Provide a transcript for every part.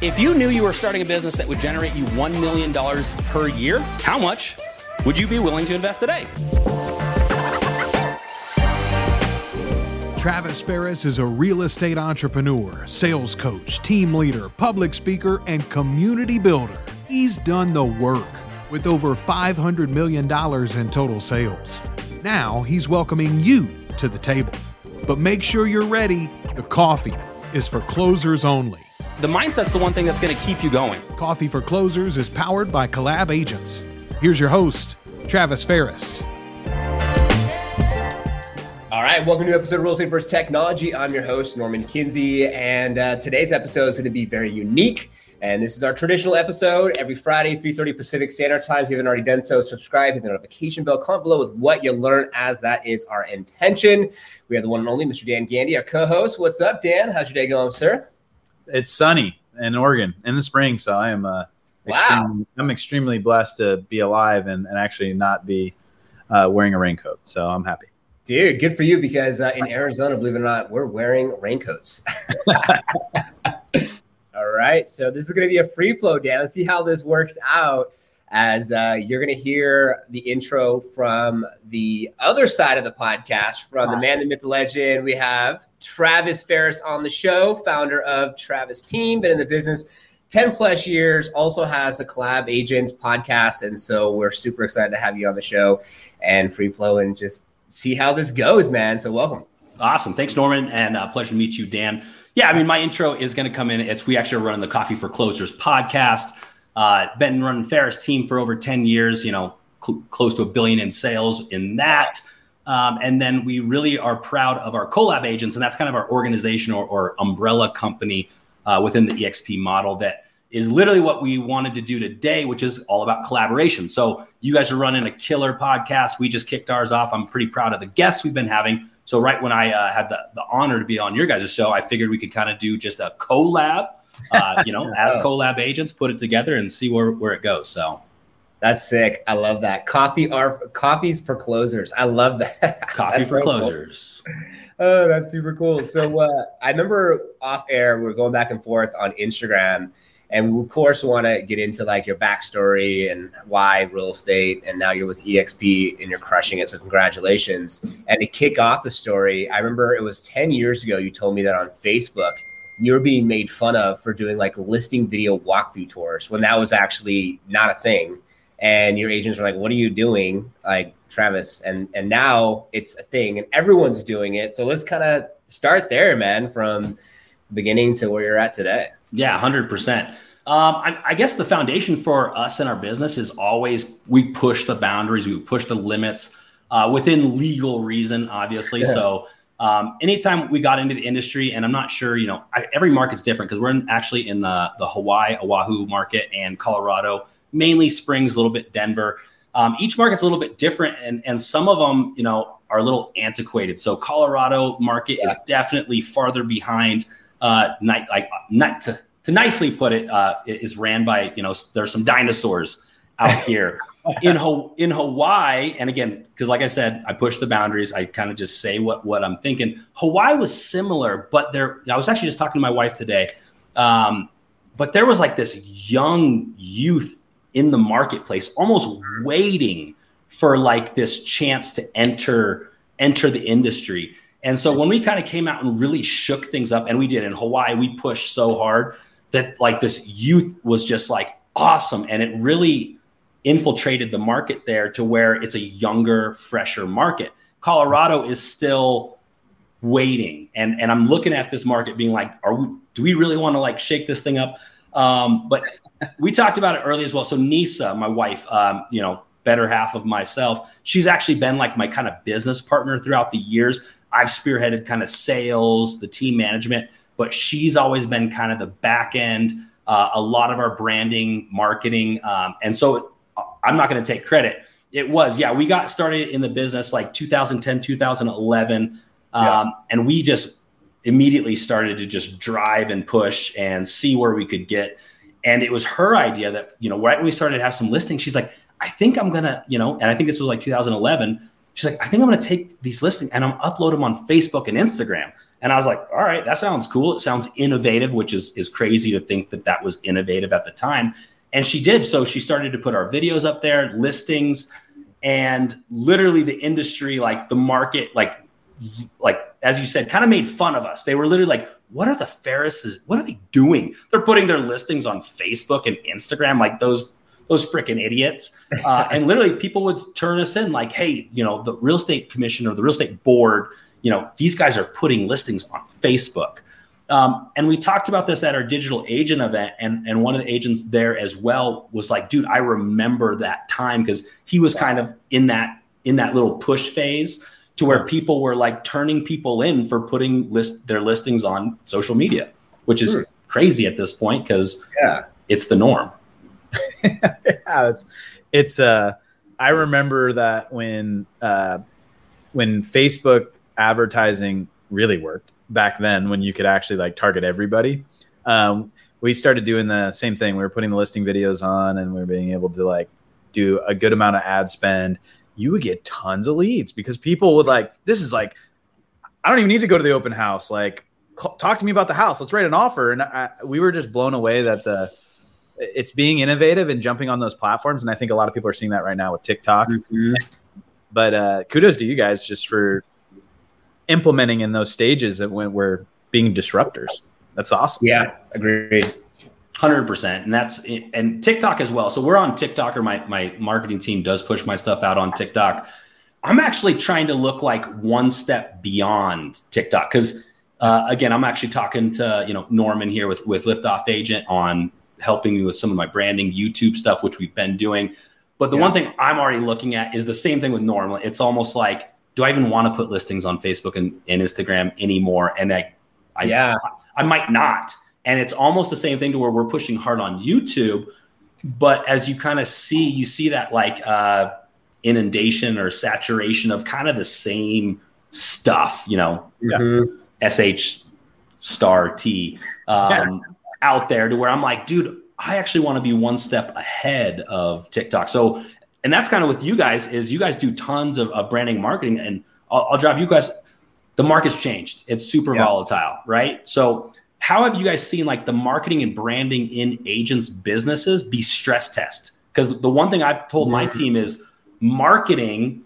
If you knew you were starting a business that would generate you $1 million per year, how much would you be willing to invest today? Travis Ferris is a real estate entrepreneur, sales coach, team leader, public speaker, and community builder. He's done the work with over $500 million in total sales. Now he's welcoming you to the table. But make sure you're ready. The coffee is for closers only. The mindset's the one thing that's going to keep you going. Coffee for Closers is powered by Collab Agents. Here's your host, Travis Ferris. All right, welcome to episode of Real Estate vs. Technology. I'm your host, Norman Kinsey, and uh, today's episode is going to be very unique. And this is our traditional episode every Friday, 3.30 Pacific Standard Time. If you haven't already done so, subscribe, hit the notification bell, comment below with what you learn as that is our intention. We have the one and only Mr. Dan Gandy, our co-host. What's up, Dan? How's your day going, sir? It's sunny in Oregon in the spring, so I am uh, Wow. extremely, I'm extremely blessed to be alive and, and actually not be uh, wearing a raincoat. So I'm happy. Dude, good for you because uh, in Arizona, believe it or not, we're wearing raincoats. All right, so this is going to be a free flow, Dan. Let's see how this works out. As uh, you're going to hear the intro from the other side of the podcast, from the man, the myth, the legend. We have Travis Ferris on the show, founder of Travis Team, been in the business 10 plus years, also has a collab agents podcast. And so we're super excited to have you on the show and free flow and just see how this goes, man. So welcome. Awesome. Thanks, Norman, and uh, pleasure to meet you, Dan. Yeah, I mean, my intro is going to come in. It's we actually running the Coffee for Closers podcast. Uh, been running Ferris team for over 10 years, you know, cl- close to a billion in sales in that. Um, and then we really are proud of our collab agents, and that's kind of our organization or, or umbrella company uh, within the EXP model that is literally what we wanted to do today, which is all about collaboration. So you guys are running a killer podcast. We just kicked ours off. I'm pretty proud of the guests we've been having. So right when I uh, had the, the honor to be on your guys' show, I figured we could kind of do just a collab, uh, you know, as collab agents, put it together and see where, where it goes. So That's sick. I love that. Coffee are coffees for closers. I love that. coffee for so cool. closers. Oh, that's super cool. So uh, I remember off air, we were going back and forth on Instagram, and we of course want to get into like your backstory and why real estate, and now you're with EXP and you're crushing it. So congratulations! And to kick off the story, I remember it was ten years ago. You told me that on Facebook you were being made fun of for doing like listing video walkthrough tours when that was actually not a thing. And your agents were like, "What are you doing?" Like Travis, and and now it's a thing, and everyone's doing it. So let's kind of start there, man, from beginning to where you're at today. Yeah, hundred percent. Um, I, I guess the foundation for us in our business is always we push the boundaries, we push the limits uh, within legal reason, obviously. Yeah. So um, anytime we got into the industry, and I'm not sure, you know, I, every market's different because we're in, actually in the the Hawaii, Oahu market and Colorado, mainly Springs, a little bit Denver. Um, each market's a little bit different, and and some of them, you know, are a little antiquated. So Colorado market is definitely farther behind. Uh, night like not to to nicely put it, uh, is ran by you know there's some dinosaurs out here in Ho- in Hawaii. And again, because like I said, I push the boundaries. I kind of just say what what I'm thinking. Hawaii was similar, but there. I was actually just talking to my wife today. Um, but there was like this young youth in the marketplace, almost waiting for like this chance to enter enter the industry. And so when we kind of came out and really shook things up, and we did in Hawaii, we pushed so hard that like this youth was just like awesome, and it really infiltrated the market there to where it's a younger, fresher market. Colorado is still waiting, and and I'm looking at this market being like, are we? Do we really want to like shake this thing up? Um, but we talked about it early as well. So Nisa, my wife, um, you know, better half of myself, she's actually been like my kind of business partner throughout the years. I've spearheaded kind of sales, the team management, but she's always been kind of the back end, uh, a lot of our branding, marketing. Um, and so I'm not going to take credit. It was, yeah, we got started in the business like 2010, 2011. Um, Yeah. And we just immediately started to just drive and push and see where we could get. And it was her idea that, you know, right when we started to have some listings, she's like, I think I'm going to, you know, and I think this was like 2011 She's like, I think I'm going to take these listings and I'm upload them on Facebook and Instagram. And I was like, all right, that sounds cool. It sounds innovative, which is is crazy to think that that was innovative at the time. And she did. So she started to put our videos up there, listings, and literally the industry, like the market, like like as you said, kind of made fun of us. They were literally like, "What are the Ferrises? What are they doing? They're putting their listings on Facebook and Instagram like those those freaking idiots." Uh, and literally, people would turn us in like, "Hey, you know, the real estate commission or the real estate board, you know, these guys are putting listings on Facebook." Um, and we talked about this at our digital agent event, and and one of the agents there as well was like, "Dude, I remember that time because he was kind of in that in that little push phase." to where people were like turning people in for putting list their listings on social media, which is hmm. crazy at this point because yeah, it's the norm. yeah, it's it's uh I remember that when uh when Facebook advertising really worked back then when you could actually like target everybody. Um, we started doing the same thing. We were putting the listing videos on and we were being able to like do a good amount of ad spend you would get tons of leads because people would like, this is like, I don't even need to go to the open house. Like, call, talk to me about the house. Let's write an offer. And I, we were just blown away that the, it's being innovative and jumping on those platforms. And I think a lot of people are seeing that right now with TikTok. Mm-hmm. But uh, kudos to you guys just for implementing in those stages that when we're being disruptors. That's awesome. Yeah, agreed. Hundred percent, and that's and TikTok as well. So we're on TikTok, or my my marketing team does push my stuff out on TikTok. I'm actually trying to look like one step beyond TikTok because uh, again, I'm actually talking to you know Norman here with with Liftoff Agent on helping me with some of my branding YouTube stuff, which we've been doing. But the yeah. one thing I'm already looking at is the same thing with Norman. It's almost like, do I even want to put listings on Facebook and, and Instagram anymore? And I, I, yeah, I, I might not. And it's almost the same thing to where we're pushing hard on YouTube. But as you kind of see, you see that like uh, inundation or saturation of kind of the same stuff, you know, mm-hmm. SH star T um, yeah. out there to where I'm like, dude, I actually want to be one step ahead of TikTok. So, and that's kind of with you guys is you guys do tons of, of branding marketing and I'll, I'll, drop you guys. The market's changed. It's super yeah. volatile, right? So how have you guys seen like the marketing and branding in agents businesses be stress test because the one thing i've told my team is marketing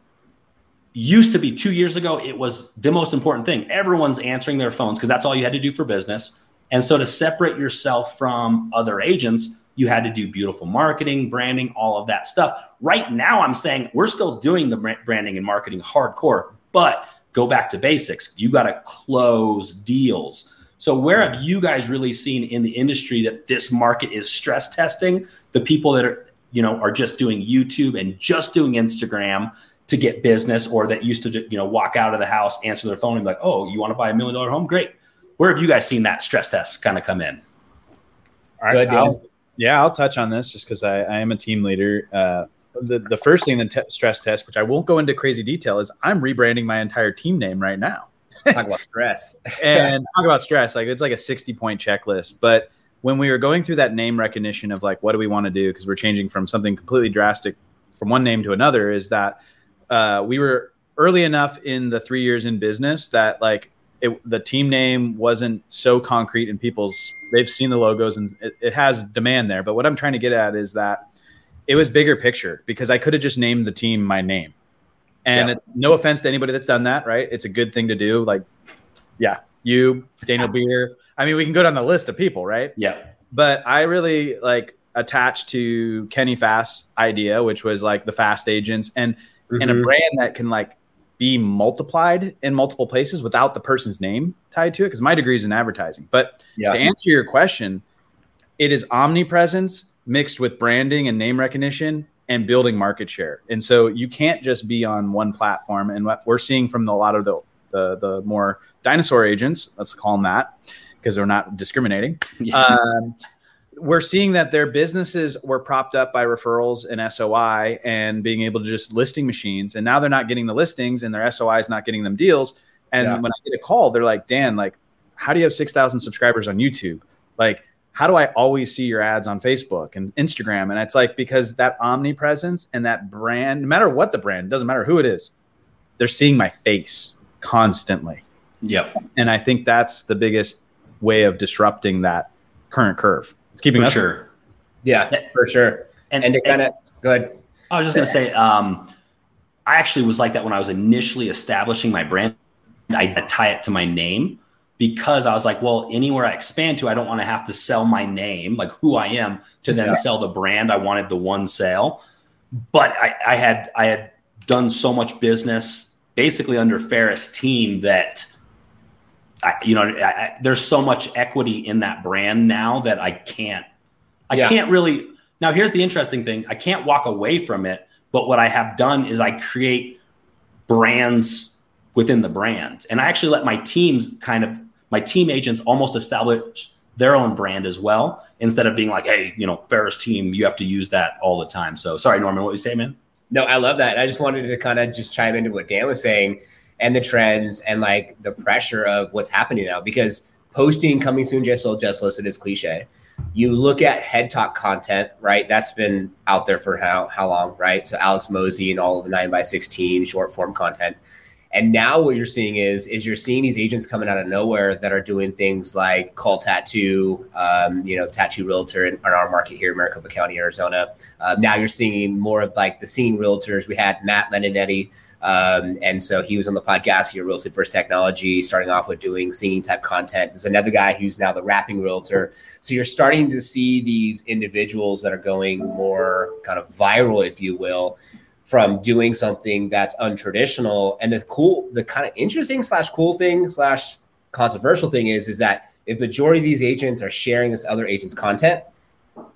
used to be two years ago it was the most important thing everyone's answering their phones because that's all you had to do for business and so to separate yourself from other agents you had to do beautiful marketing branding all of that stuff right now i'm saying we're still doing the branding and marketing hardcore but go back to basics you got to close deals so where have you guys really seen in the industry that this market is stress testing the people that are, you know, are just doing YouTube and just doing Instagram to get business or that used to, you know, walk out of the house, answer their phone and be like, oh, you want to buy a million dollar home? Great. Where have you guys seen that stress test kind of come in? All right. I'll, yeah, I'll touch on this just because I, I, am a team leader. Uh, the, the first thing, the te- stress test, which I won't go into crazy detail, is I'm rebranding my entire team name right now talk about stress and talk about stress. Like it's like a 60 point checklist. But when we were going through that name recognition of like, what do we want to do? Because we're changing from something completely drastic from one name to another, is that uh, we were early enough in the three years in business that like it, the team name wasn't so concrete in people's they've seen the logos and it, it has demand there. But what I'm trying to get at is that it was bigger picture because I could have just named the team my name and yeah. it's no offense to anybody that's done that, right? It's a good thing to do. Like, yeah, you, Daniel Beer. I mean, we can go down the list of people, right? Yeah. But I really like attached to Kenny Fast's idea, which was like the fast agents and mm-hmm. and a mm-hmm. brand that can like be multiplied in multiple places without the person's name tied to it. Because my degree is in advertising. But yeah. to answer your question, it is omnipresence mixed with branding and name recognition and building market share. And so you can't just be on one platform. And what we're seeing from a lot of the the, the more dinosaur agents, let's call them that, because they're not discriminating. Yeah. Um, we're seeing that their businesses were propped up by referrals and SOI and being able to just listing machines. And now they're not getting the listings and their SOI is not getting them deals. And yeah. when I get a call, they're like, Dan, like, how do you have 6,000 subscribers on YouTube? Like, how do I always see your ads on Facebook and Instagram? And it's like because that omnipresence and that brand, no matter what the brand, doesn't matter who it is, they're seeing my face constantly. Yep. And I think that's the biggest way of disrupting that current curve. It's keeping for us sure. Yeah, for sure. And, and to kind of go ahead. I was just gonna say, um, I actually was like that when I was initially establishing my brand. I tie it to my name because I was like, well, anywhere I expand to, I don't want to have to sell my name, like who I am, to then yeah. sell the brand. I wanted the one sale, but I, I had I had done so much business basically under Ferris team that I, you know, I, there's so much equity in that brand now that I can't, I yeah. can't really. Now, here's the interesting thing: I can't walk away from it. But what I have done is I create brands within the brand, and I actually let my teams kind of my team agents almost establish their own brand as well instead of being like, hey, you know, Ferris team, you have to use that all the time. So sorry, Norman, what were you say, man? No, I love that. I just wanted to kind of just chime into what Dan was saying and the trends and like the pressure of what's happening now because posting coming soon just sold just listed is cliche you look at TikTok content right that's been out there for how how long right so alex mosey and all of the 9 by 16 short form content and now what you're seeing is is you're seeing these agents coming out of nowhere that are doing things like call tattoo, um, you know, tattoo realtor in, in, our market here in Maricopa County, Arizona. Uh, now you're seeing more of like the scene realtors. We had Matt Leninetti um, and so he was on the podcast here, Real Estate Versus Technology, starting off with doing singing type content. There's another guy who's now the rapping realtor. So you're starting to see these individuals that are going more kind of viral, if you will, from doing something that's untraditional. And the cool, the kind of interesting slash cool thing slash controversial thing is, is that if majority of these agents are sharing this other agent's content,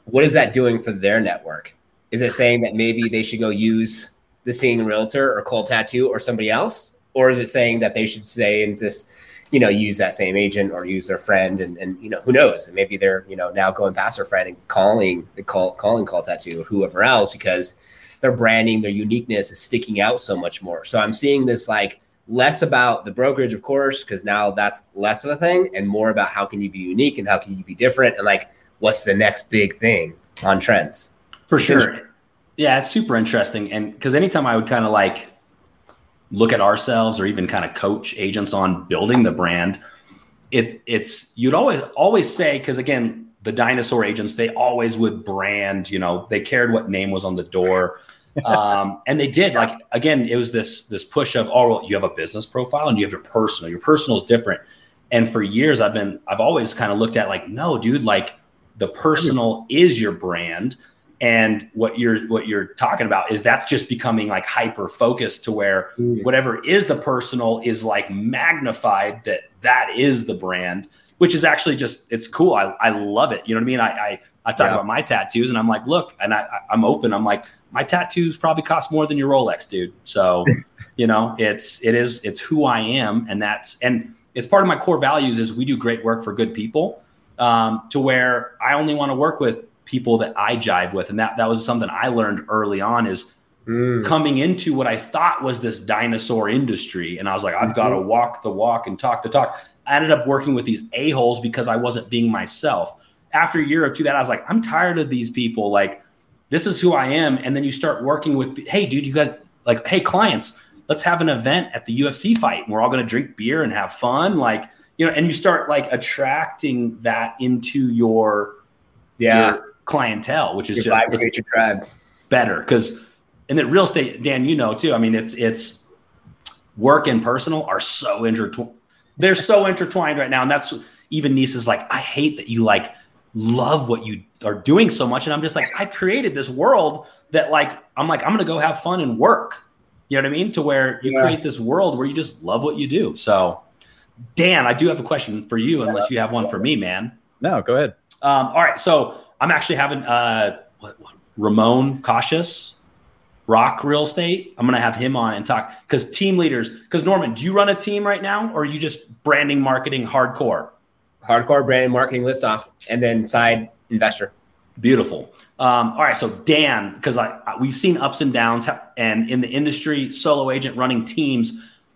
what is that doing for their network? Is it saying that maybe they should go use the seeing realtor or cold tattoo or somebody else? Or is it saying that they should stay and just, you know, use that same agent or use their friend and, and you know, who knows? And maybe they're, you know, now going past their friend and calling the call calling call tattoo or whoever else because their branding, their uniqueness is sticking out so much more. So I'm seeing this like less about the brokerage, of course, because now that's less of a thing, and more about how can you be unique and how can you be different and like what's the next big thing on trends. For sure. Yeah, it's super interesting. And because anytime I would kind of like look at ourselves or even kind of coach agents on building the brand, it it's you'd always always say, because again, the dinosaur agents, they always would brand, you know, they cared what name was on the door. um, and they did like again, it was this this push of oh well, you have a business profile and you have your personal. Your personal is different. And for years I've been I've always kind of looked at like, no, dude, like the personal is your brand and what you're what you're talking about is that's just becoming like hyper focused to where mm. whatever is the personal is like magnified that that is the brand which is actually just it's cool. I, I love it. You know what i mean? I i, I talk yeah. about my tattoos and i'm like look and I, i'm open. I'm like my tattoos probably cost more than your rolex dude. So you know it's it is it's who i am and that's and it's part of my core values is we do great work for good people um, to where i only want to work with people that I jive with. And that, that was something I learned early on is mm. coming into what I thought was this dinosaur industry. And I was like, I've mm-hmm. got to walk the walk and talk the talk. I ended up working with these a-holes because I wasn't being myself. After a year or two that, I was like, I'm tired of these people. Like, this is who I am. And then you start working with, hey, dude, you guys like, hey, clients, let's have an event at the UFC fight. And we're all going to drink beer and have fun. Like, you know, and you start like attracting that into your, yeah, your, clientele, which is just your tribe. better. Because and then real estate, Dan, you know too. I mean, it's it's work and personal are so intertwined. They're so intertwined right now, and that's even Nisa's like I hate that you like love what you are doing so much, and I'm just like I created this world that like I'm like I'm gonna go have fun and work. You know what I mean? To where you yeah. create this world where you just love what you do. So, Dan, I do have a question for you, unless you have one for me, man. No, go ahead. Um, all right, so I'm actually having uh, what, what, Ramon Cautious, Rock Real Estate. I'm going to have him on and talk because team leaders. Because Norman, do you run a team right now, or are you just branding, marketing, hardcore? Hardcore branding, marketing, liftoff, and then side investor. Beautiful. Um, all right, so Dan, because I, we've seen ups and downs, and in the industry, solo agent running teams.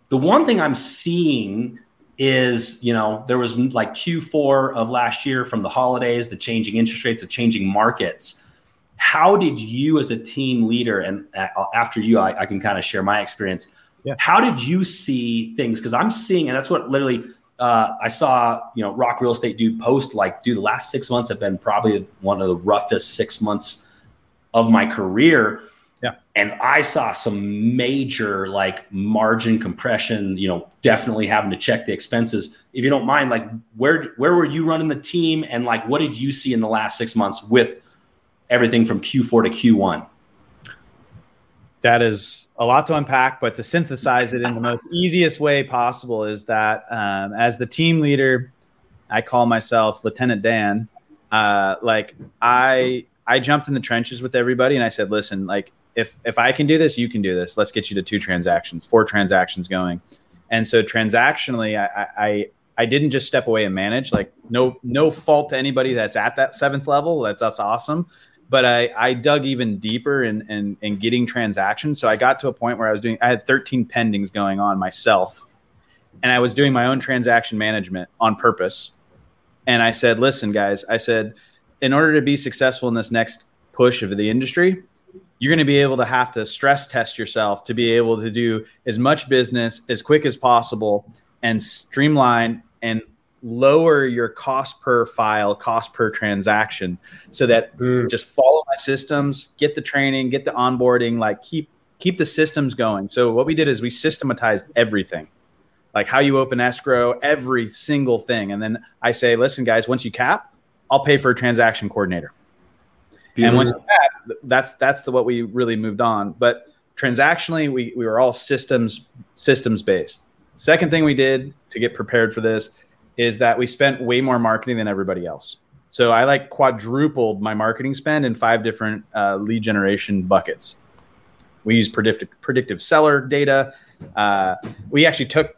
The one thing I'm seeing is you know there was like q4 of last year from the holidays the changing interest rates the changing markets how did you as a team leader and after you i, I can kind of share my experience Yeah. How did you see things? Because I'm seeing, and that's what literally uh, I saw, you know, Rock Real Estate dude post like, dude, the last six months have been probably one of the roughest six months of my career. Yeah. And I saw some major like margin compression, you know, definitely having to check the expenses. If you don't mind, like where where were you running the team and like what did you see in the last six months with everything from Q4 to Q1? that is a lot to unpack, but to synthesize it in the most easiest way possible is that um, as the team leader, I call myself Lieutenant Dan. Uh, like I, I jumped in the trenches with everybody and I said, listen, like if if I can do this, you can do this. Let's get you to two transactions, four transactions going. And so transactionally, I, I I didn't just step away and manage. Like no no fault to anybody that's at that seventh level. That's that's awesome but I, I dug even deeper in, in, in getting transactions. So I got to a point where I was doing, I had 13 pendings going on myself. And I was doing my own transaction management on purpose. And I said, listen, guys, I said, in order to be successful in this next push of the industry, you're going to be able to have to stress test yourself to be able to do as much business as quick as possible and streamline and lower your cost per file, cost per transaction, so that mm. just follow my systems, get the training, get the onboarding, like keep keep the systems going. So what we did is we systematized everything. Like how you open escrow, every single thing. And then I say, listen, guys, once you cap, I'll pay for a transaction coordinator. Beautiful. And once cap, that's that's the what we really moved on. But transactionally, we, we were all systems systems based. Second thing we did to get prepared for this is that we spent way more marketing than everybody else. So I like quadrupled my marketing spend in five different uh, lead generation buckets. We use predictive predictive seller data. Uh, we actually took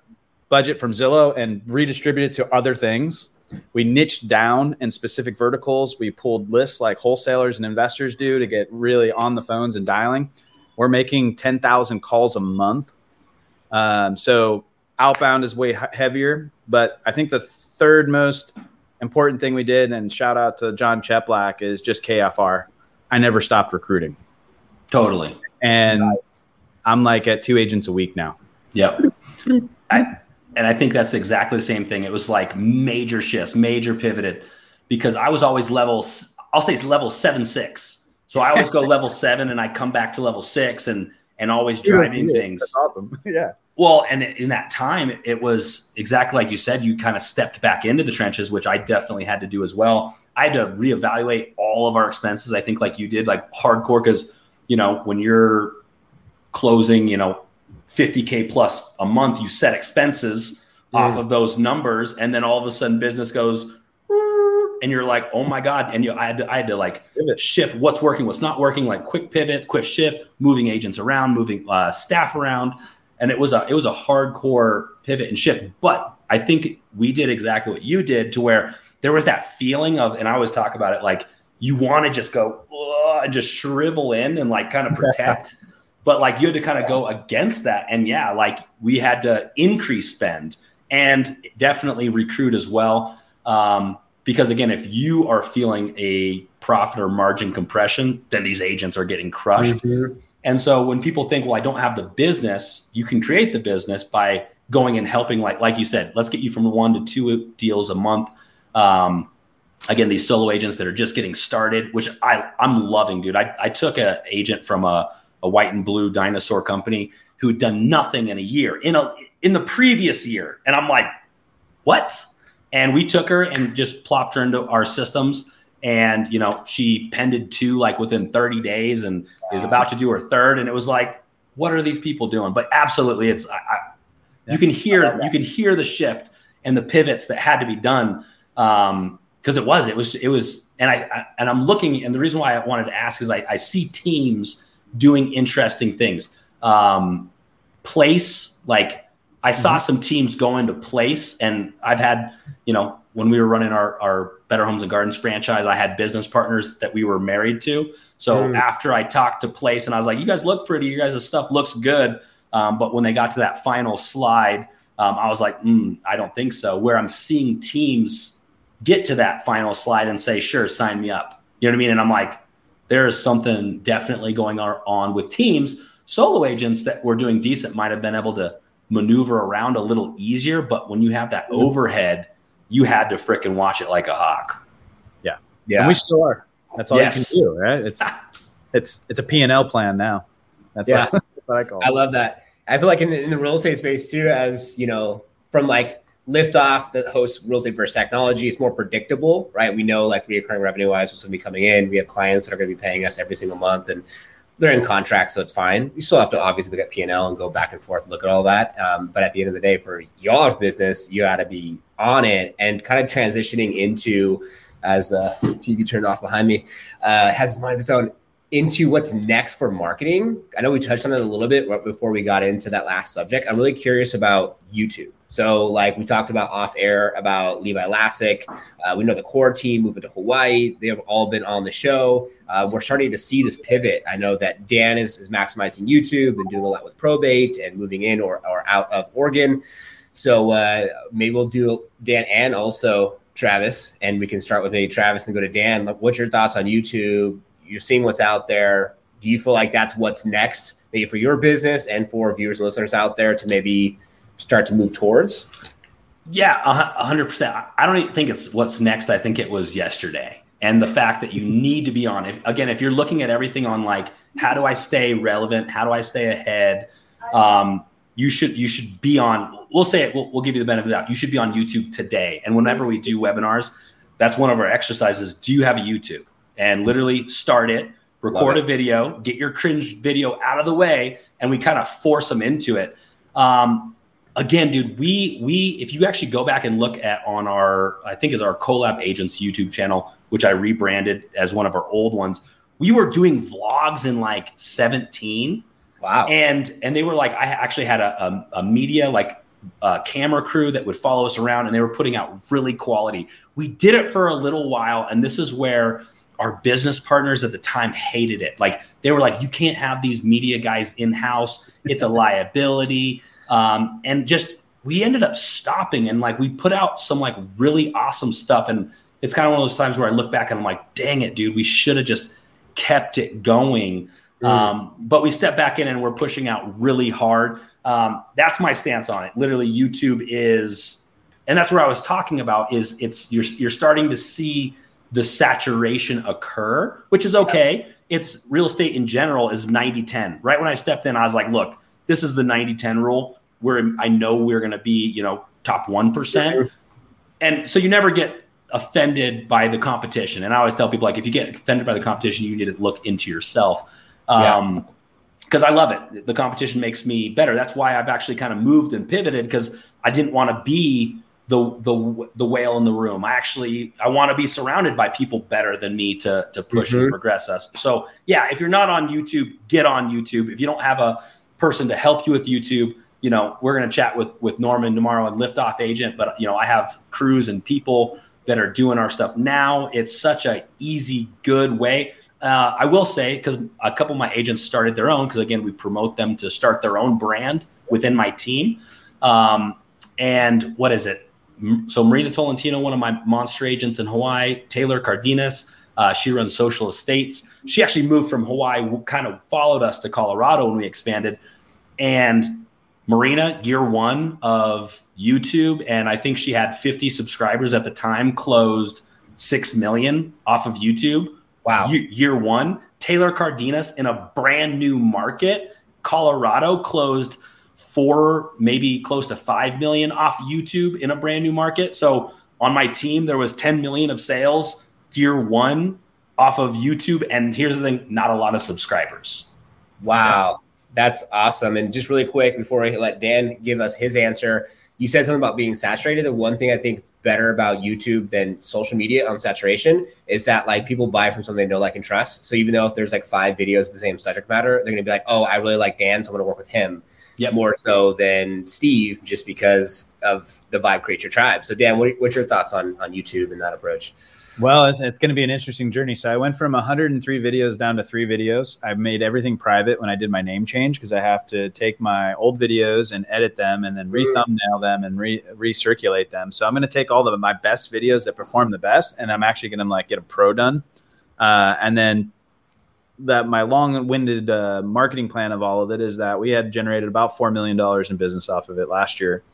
budget from Zillow and redistributed to other things. We niched down in specific verticals. We pulled lists like wholesalers and investors do to get really on the phones and dialing. We're making 10,000 calls a month. Um, so outbound is way heavier. But I think the third most important thing we did, and shout out to John Cheplack, is just KFR. I never stopped recruiting. Totally. And nice. I'm like at two agents a week now. Yep. I, and I think that's exactly the same thing. It was like major shifts, major pivoted, because I was always level, I'll say it's level seven, six. So I always go level seven and I come back to level six and and always driving yeah, things. Awesome. yeah. Well, and in that time, it was exactly like you said. You kind of stepped back into the trenches, which I definitely had to do as well. I had to reevaluate all of our expenses. I think, like you did, like hardcore, because you know when you're closing, you know, 50k plus a month, you set expenses yeah. off of those numbers, and then all of a sudden business goes, and you're like, oh my god! And you, I had to, I had to like shift what's working, what's not working, like quick pivot, quick shift, moving agents around, moving uh, staff around and it was a it was a hardcore pivot and shift. But I think we did exactly what you did to where there was that feeling of, and I always talk about it like you want to just go and just shrivel in and like kind of protect. But like you had to kind of go against that. And yeah, like we had to increase spend and definitely recruit as well. Um, because again, if you are feeling a profit or margin compression, then these agents are getting crushed. Mm-hmm. And so when people think, well, I don't have the business, you can create the business by going and helping, like like you said, let's get you from one to two deals a month. Um, again, these solo agents that are just getting started, which I I'm loving, dude. I, I took an agent from a, a white and blue dinosaur company who had done nothing in a year in a in the previous year, and I'm like, what? And we took her and just plopped her into our systems. And you know she pended two like within 30 days and wow. is about to do her third. And it was like what are these people doing? But absolutely it's I, I, you can hear you can hear the shift and the pivots that had to be done um because it was it was it was and I, I, and i'm looking and the reason why i wanted to ask is i, I see teams doing interesting things um place like i saw mm-hmm. some teams go into place and i've had you know when we were running our, our Better Homes and Gardens franchise, I had business partners that we were married to. So mm. after I talked to Place and I was like, you guys look pretty, you guys' stuff looks good. Um, but when they got to that final slide, um, I was like, mm, I don't think so. Where I'm seeing teams get to that final slide and say, sure, sign me up. You know what I mean? And I'm like, there is something definitely going on with teams Solo agents that were doing decent might have been able to maneuver around a little easier, but when you have that overhead, you had to fricking watch it like a hawk. Yeah. Yeah. And we still are. That's all yes. you can do, right? It's it's it's a P&L plan now. That's yeah. what, that's what I call it. I love that. I feel like in the, in the real estate space too, as you know, from like Liftoff that hosts real estate versus technology, it's more predictable, right? We know like recurring revenue wise what's going to be coming in. We have clients that are going to be paying us every single month, and they're in contract, so it's fine. You still have to obviously look at P and L and go back and forth, look at all that. Um, but at the end of the day, for your business, you got to be on it and kind of transitioning into as the TV turned off behind me uh, has mind of its own into what's next for marketing. I know we touched on it a little bit before we got into that last subject. I'm really curious about YouTube. So, like we talked about off air about Levi Lascsak, uh, we know the core team moving to Hawaii. They have all been on the show. Uh, we're starting to see this pivot. I know that Dan is, is maximizing YouTube and doing a lot with probate and moving in or, or out of Oregon. So uh, maybe we'll do Dan and also Travis, and we can start with maybe Travis and go to Dan. What's your thoughts on YouTube? You're seeing what's out there. Do you feel like that's what's next, maybe for your business and for viewers and listeners out there to maybe start to move towards? Yeah, hundred percent. I don't even think it's what's next. I think it was yesterday, and the fact that you need to be on. If, again, if you're looking at everything on like how do I stay relevant, how do I stay ahead, um, you should you should be on. We'll say it. We'll, we'll give you the benefit of the doubt. You should be on YouTube today. And whenever we do webinars, that's one of our exercises. Do you have a YouTube? And literally start it, record a video, get your cringe video out of the way, and we kind of force them into it. Um, again, dude, we we if you actually go back and look at on our I think is our collab agents YouTube channel, which I rebranded as one of our old ones, we were doing vlogs in like 17. Wow. And and they were like, I actually had a, a, a media like a camera crew that would follow us around and they were putting out really quality. We did it for a little while, and this is where our business partners at the time hated it. Like they were like, you can't have these media guys in house. It's a liability. Um, and just we ended up stopping and like we put out some like really awesome stuff. And it's kind of one of those times where I look back and I'm like, dang it, dude, we should have just kept it going. Mm. Um, but we step back in and we're pushing out really hard. Um, that's my stance on it. Literally, YouTube is, and that's where I was talking about is it's you're you're starting to see the saturation occur, which is okay. It's real estate in general is 90 10. Right when I stepped in, I was like, look, this is the 90 10 rule where I know we're going to be, you know, top 1%. And so you never get offended by the competition. And I always tell people, like, if you get offended by the competition, you need to look into yourself. Um, because I love it. The competition makes me better. That's why I've actually kind of moved and pivoted because I didn't want to be the the the whale in the room. I actually I want to be surrounded by people better than me to to push mm-hmm. and progress us. So yeah, if you're not on YouTube, get on YouTube. If you don't have a person to help you with YouTube, you know we're going to chat with with Norman tomorrow and Liftoff Agent. But you know I have crews and people that are doing our stuff now. It's such a easy, good way. Uh, I will say because a couple of my agents started their own because again we promote them to start their own brand within my team. Um, and what is it? So Marina Tolentino, one of my monster agents in Hawaii, Taylor Cardenas, uh, she runs social estates. She actually moved from Hawaii, kind of followed us to Colorado when we expanded. And Marina, year one of YouTube, and I think she had 50 subscribers at the time, closed 6 million off of YouTube. Wow. Year, year one. Taylor Cardenas in a brand new market, Colorado, closed – four, maybe close to five million off YouTube in a brand new market. So on my team, there was 10 million of sales year one off of YouTube. And here's the thing not a lot of subscribers. Wow. That's awesome. And just really quick before I let Dan give us his answer, you said something about being saturated. The one thing I think better about YouTube than social media on saturation is that like people buy from something they know, like, and trust. So even though if there's like five videos of the same subject matter, they're gonna be like, oh, I really like Dan, so I'm gonna work with him yep. more so than Steve, just because of the vibe create your tribe. So, Dan, what, what's your thoughts on on YouTube and that approach? Well, it's going to be an interesting journey. So I went from 103 videos down to three videos. I made everything private when I did my name change because I have to take my old videos and edit them and then re-thumbnail them and re- recirculate them. So I'm going to take all of my best videos that perform the best, and I'm actually going to like get a pro done, uh, and then that my long-winded uh, marketing plan of all of it is that we had generated about four million dollars in business off of it last year,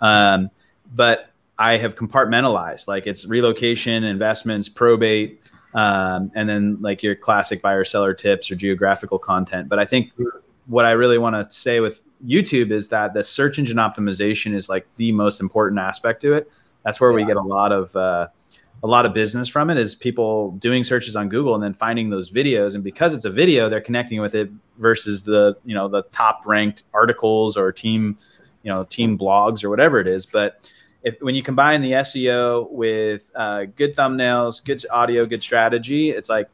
um, but I have compartmentalized like it's relocation, investments, probate, um, and then like your classic buyer seller tips or geographical content. But I think what I really want to say with YouTube is that the search engine optimization is like the most important aspect to it. That's where yeah. we get a lot of uh, a lot of business from it is people doing searches on Google and then finding those videos. And because it's a video, they're connecting with it versus the you know the top ranked articles or team you know team blogs or whatever it is. But if when you combine the SEO with uh, good thumbnails, good audio, good strategy, it's like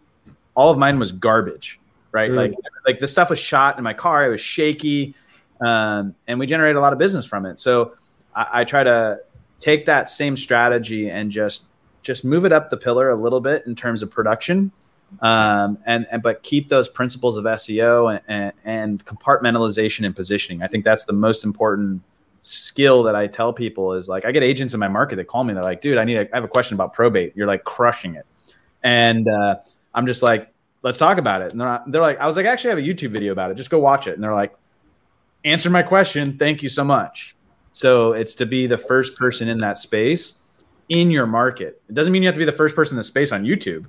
all of mine was garbage, right? Mm. Like like the stuff was shot in my car, it was shaky, um, and we generated a lot of business from it. So I, I try to take that same strategy and just just move it up the pillar a little bit in terms of production um, and, and but keep those principles of SEO and, and, compartmentalization and positioning. I think that's the most important skill that I tell people is like I get agents in my market that call me. They're like, "Dude, I need a, I have a question about probate. You're like crushing it," and uh, I'm just like, "Let's talk about it." And they're not, they're like, "I was like, actually, I have a YouTube video about it. Just go watch it." And they're like, "Answer my question. Thank you so much." So it's to be the first person in that space in your market. It doesn't mean you have to be the first person in the space on YouTube,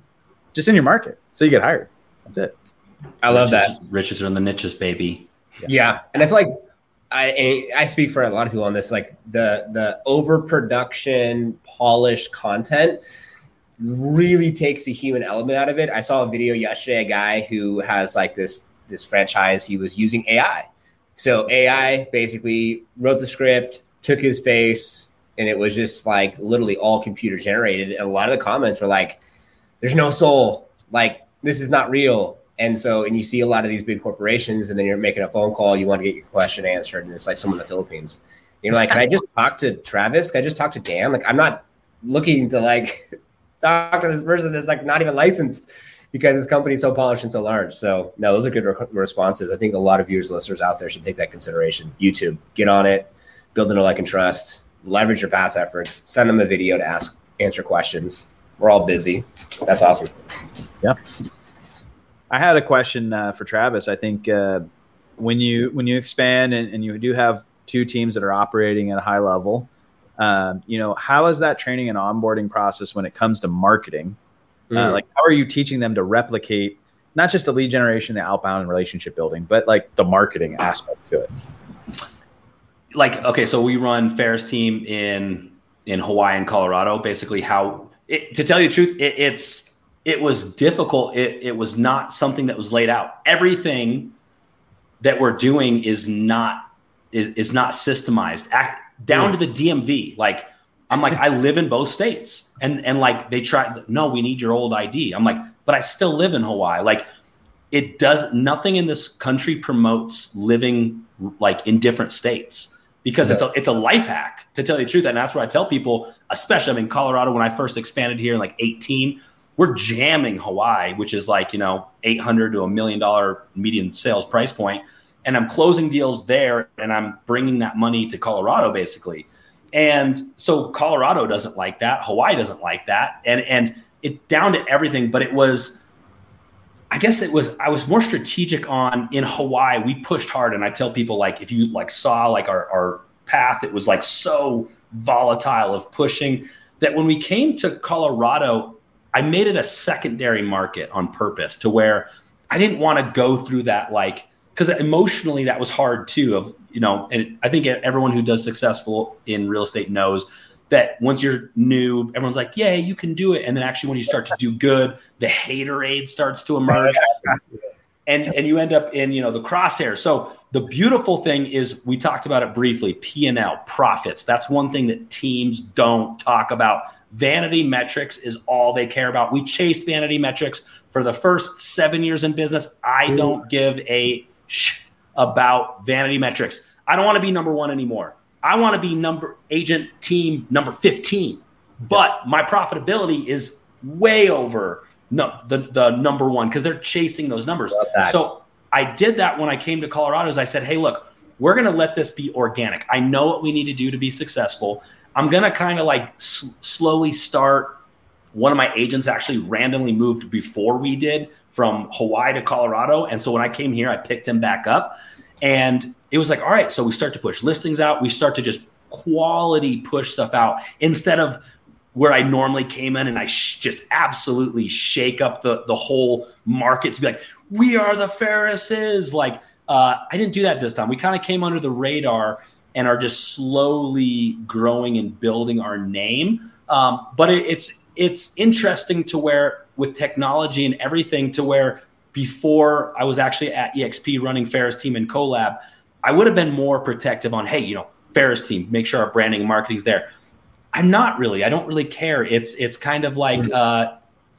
just in your market. So you get hired. That's it. I love riches, that. Riches are in the niches, baby. Yeah. yeah. And I feel like I I speak for a lot of people on this, like the the overproduction, polished content really takes a human element out of it. I saw a video yesterday, a guy who has like this this franchise, he was using AI. So AI basically wrote the script, took his face, and it was just like literally all computer generated. And a lot of the comments were like, "There's no soul. Like this is not real." And so, and you see a lot of these big corporations, and then you're making a phone call, you want to get your question answered, and it's like someone in the Philippines. You're like, "Can I just talk to Travis? Can I just talk to Dan?" Like, I'm not looking to like talk to this person that's like not even licensed because this company is so polished and so large. So no, those are good re- responses. I think a lot of viewers, listeners out there should take that consideration. YouTube, get on it, build a like and trust leverage your past efforts, send them a video to ask, answer questions. We're all busy. That's awesome. Yeah. I had a question uh, for Travis. I think uh, when you when you expand and, and, you do have two teams that are operating at a high level, um, you know, how is that training and onboarding process when it comes to marketing? Mm. Uh, like, how are you teaching them to replicate not just the lead generation, the outbound and relationship building, but like the marketing aspect to it? like okay, so we run Ferris team in in Hawaii and Colorado. Basically, how it, to tell you the truth, it, it's it was difficult. It it was not something that was laid out. Everything that we're doing is not is, is not systemized Act, down to the DMV. Like I'm like I live in both states, and and like they try. No, we need your old ID. I'm like, but I still live in Hawaii. Like it does nothing in this country promotes living like in different states because it's a it's a life hack to tell you the truth. And that's what I tell people, especially I'm in Colorado when I first expanded here in like 18. We're jamming Hawaii, which is like, you know, 800 to a million dollar median sales price point. And I'm closing deals there and I'm bringing that money to Colorado basically. And so Colorado doesn't like that. Hawaii doesn't like that. And, and it down to everything, but it was, I guess it was I was more strategic on in Hawaii. We pushed hard, and I tell people like if you like saw like our, our path, it was like so volatile of pushing that when we came to Colorado, I made it a secondary market on purpose to where I didn't want to go through that like because emotionally that was hard too. Of you know, and I think everyone who does successful in real estate knows that once you're new, everyone's like, yeah, you can do it. And then actually when you start to do good, the haterade starts to emerge. and and you end up in, you know, the crosshair. So the beautiful thing is we talked about it briefly, P&L, profits. That's one thing that teams don't talk about. Vanity metrics is all they care about. We chased vanity metrics for the first 7 years in business. I don't give a sh about vanity metrics. I don't want to be number 1 anymore. I want to be number agent team number 15, but my profitability is way over no, the, the number one because they're chasing those numbers. So I did that when I came to Colorado. Is I said, hey, look, we're going to let this be organic. I know what we need to do to be successful. I'm going to kind of like s- slowly start. One of my agents actually randomly moved before we did from Hawaii to Colorado. And so when I came here, I picked him back up. And it was like, all right, so we start to push listings out. We start to just quality push stuff out instead of where I normally came in and I sh- just absolutely shake up the the whole market to be like, we are the Ferrises. Like, uh, I didn't do that this time. We kind of came under the radar and are just slowly growing and building our name. Um, but it, it's it's interesting to where with technology and everything to where before I was actually at EXP running Ferris team and collab, I would have been more protective on, hey, you know, Ferris team, make sure our branding and marketing's there. I'm not really. I don't really care. It's it's kind of like mm-hmm. uh,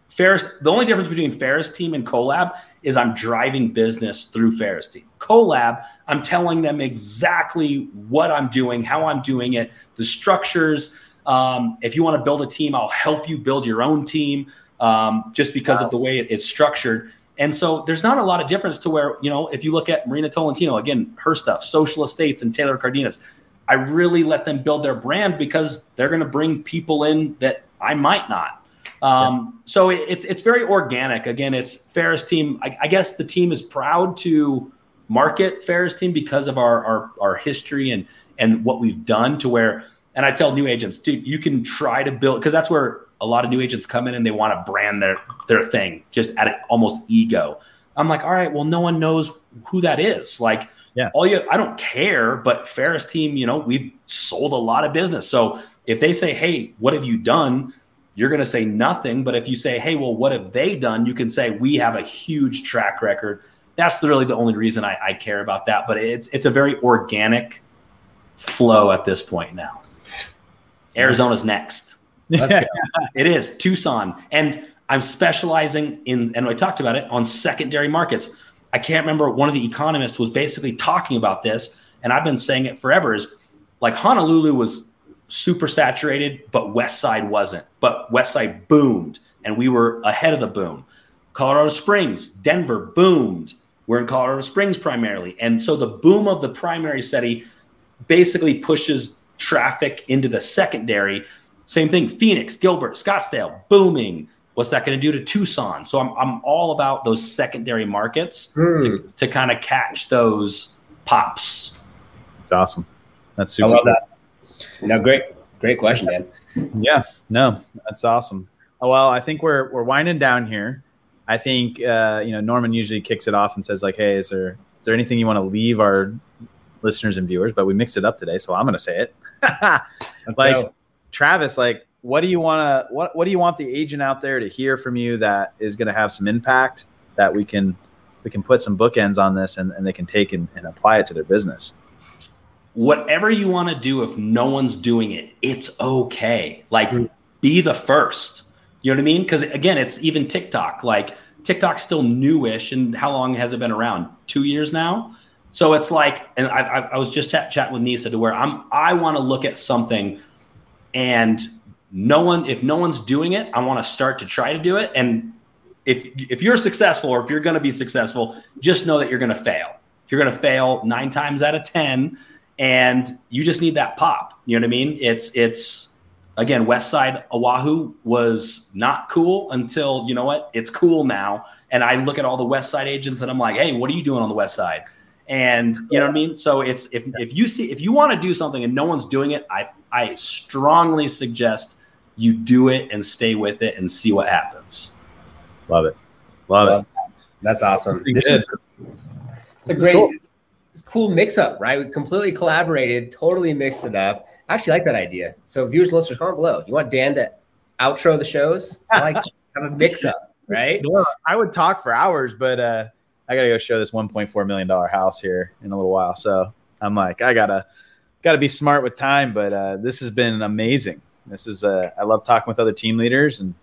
Ferris. The only difference between Ferris team and Collab is I'm driving business through Ferris team. Collab, I'm telling them exactly what I'm doing, how I'm doing it, the structures. Um, if you want to build a team, I'll help you build your own team. Um, just because wow. of the way it, it's structured. And so there's not a lot of difference to where, you know, if you look at Marina Tolentino, again, her stuff, Social Estates and Taylor Cardenas, I really let them build their brand because they're going to bring people in that I might not. Um, yeah. So it, it's very organic. Again, it's Ferris team. I, I, guess the team is proud to market Ferris team because of our, our, our history and, and what we've done to where, and I tell new agents, dude, you can try to build, because that's where a lot of new agents come in and they want to brand their, their thing just at almost ego. I'm like, all right, well, no one knows who that is. Like, yeah. All you, I don't care, but Ferris team, you know, we've sold a lot of business. So if they say, "Hey, what have you done?" You're going to say nothing. But if you say, "Hey, well, what have they done?" You can say, "We have a huge track record." That's really the only reason I, I care about that. But it's it's a very organic flow at this point now. Arizona's next. It is Tucson, and I'm specializing in, and I talked about it on secondary markets. I can't remember one of the economists was basically talking about this, and I've been saying it forever. Is like Honolulu was super saturated, but West Side wasn't. But West Side boomed, and we were ahead of the boom. Colorado Springs, Denver boomed. We're in Colorado Springs primarily, and so the boom of the primary city basically pushes traffic into the secondary. Same thing, Phoenix, Gilbert, Scottsdale, booming what's that going to do to Tucson? So I'm, I'm all about those secondary markets mm. to, to kind of catch those pops. It's awesome. That's super. I love cool. that. No, great, great question, Dan. Yeah, no, that's awesome. Oh, well, I think we're we're winding down here. I think uh, you know Norman usually kicks it off and says like, "Hey, is there is there anything you want to leave our listeners and viewers?" But we mixed it up today, so I'm going to say it. like go. Travis, like what do you want to what what do you want the agent out there to hear from you that is going to have some impact that we can we can put some bookends on this and, and they can take and, and apply it to their business? Whatever you want to do if no one's doing it it's okay. Like mm-hmm. be the first. You know what i mean? Because again it's even tiktok. Like tiktok's still newish and how long has it been around? Two years now? So it's like and i, I was just chat chatting with nisa to where i'm i want to look at something and no one if no one's doing it i want to start to try to do it. And if if you're successful or if you're going to be successful just know that you're going to fail. You're going to fail nine times out of ten and you just need that pop. You know what i mean? It's it's again west side oahu was not cool until you know what? It's cool now. And i look at all the west side agents and i'm like hey what are you doing on the west side and you know what i mean so it's if, if you see if you want to do something and no one's doing it i i strongly suggest you do it and stay with it and see what happens. Love it. Love, Love it. That. That's awesome. This is, it's a great, cool. cool mix up, right? We completely collaborated, totally mixed it up. I actually like that idea. So, viewers and listeners, comment below. You want Dan to outro the shows? I like have a mix up, right? I would talk for hours, but uh, I gotta go show this 1.4 million dollar house here in a little while. So I'm like, I gotta gotta be smart with time. But uh, this has been amazing. This is uh, I love talking with other team leaders and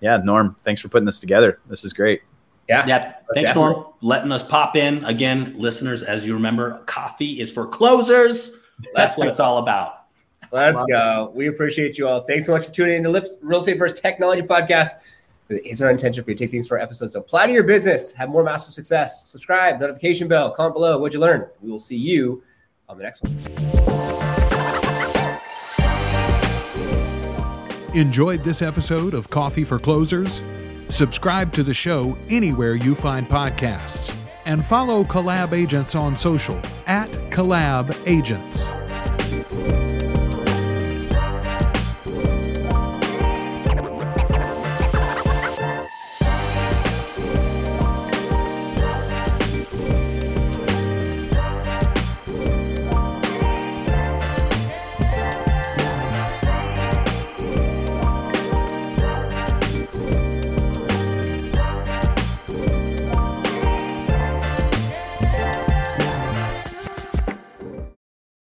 yeah, Norm, thanks for putting this together. This is great. Yeah. Yeah. Thanks, Definitely. Norm, letting us pop in. Again, listeners, as you remember, coffee is for closers. That's what it's all about. Let's go. It. We appreciate you all. Thanks so much for tuning in to Lift Real Estate Versus Technology Podcast. It's our intention for you to take things for our episodes. So apply to your business, have more massive success. Subscribe, notification bell, comment below. What'd you learn? We will see you on the next one. Enjoyed this episode of Coffee for Closers? Subscribe to the show anywhere you find podcasts. And follow Collab Agents on social at Collab Agents.